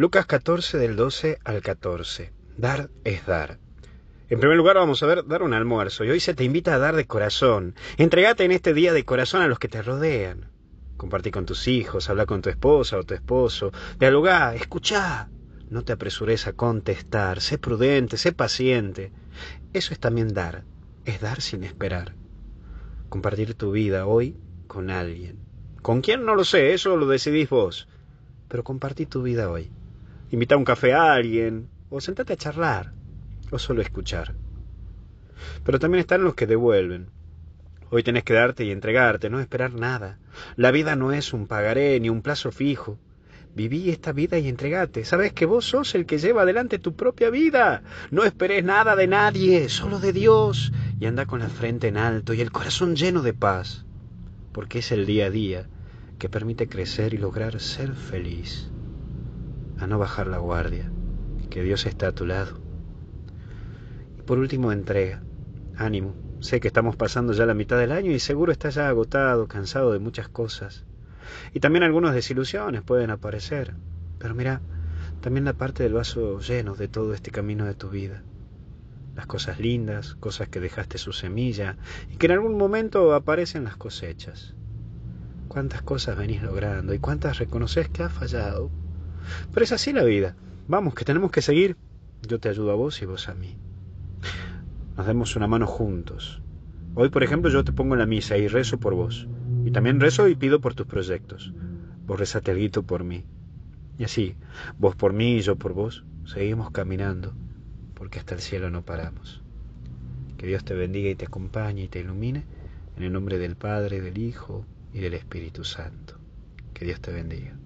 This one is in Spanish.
Lucas 14 del 12 al 14. Dar es dar. En primer lugar vamos a ver dar un almuerzo y hoy se te invita a dar de corazón. Entregate en este día de corazón a los que te rodean. Compartí con tus hijos, habla con tu esposa o tu esposo, dialogá, escuchá. No te apresures a contestar, sé prudente, sé paciente. Eso es también dar, es dar sin esperar. Compartir tu vida hoy con alguien. ¿Con quién? No lo sé, eso lo decidís vos. Pero compartí tu vida hoy. Invita un café a alguien, o sentate a charlar o solo escuchar. Pero también están los que devuelven. Hoy tenés que darte y entregarte, no esperar nada. La vida no es un pagaré ni un plazo fijo. Viví esta vida y entregate. Sabes que vos sos el que lleva adelante tu propia vida. No esperes nada de nadie, solo de Dios. Y anda con la frente en alto y el corazón lleno de paz. Porque es el día a día que permite crecer y lograr ser feliz. A no bajar la guardia, que Dios está a tu lado. Por último, entrega. Ánimo. Sé que estamos pasando ya la mitad del año y seguro estás ya agotado, cansado de muchas cosas. Y también algunas desilusiones pueden aparecer. Pero mira, también la parte del vaso lleno de todo este camino de tu vida. Las cosas lindas, cosas que dejaste su semilla y que en algún momento aparecen las cosechas. Cuántas cosas venís logrando y cuántas reconoces que has fallado. Pero es así la vida. Vamos, que tenemos que seguir. Yo te ayudo a vos y vos a mí nos demos una mano juntos. Hoy, por ejemplo, yo te pongo en la misa y rezo por vos. Y también rezo y pido por tus proyectos. Vos rezate por mí. Y así, vos por mí y yo por vos, seguimos caminando, porque hasta el cielo no paramos. Que Dios te bendiga y te acompañe y te ilumine, en el nombre del Padre, del Hijo y del Espíritu Santo. Que Dios te bendiga.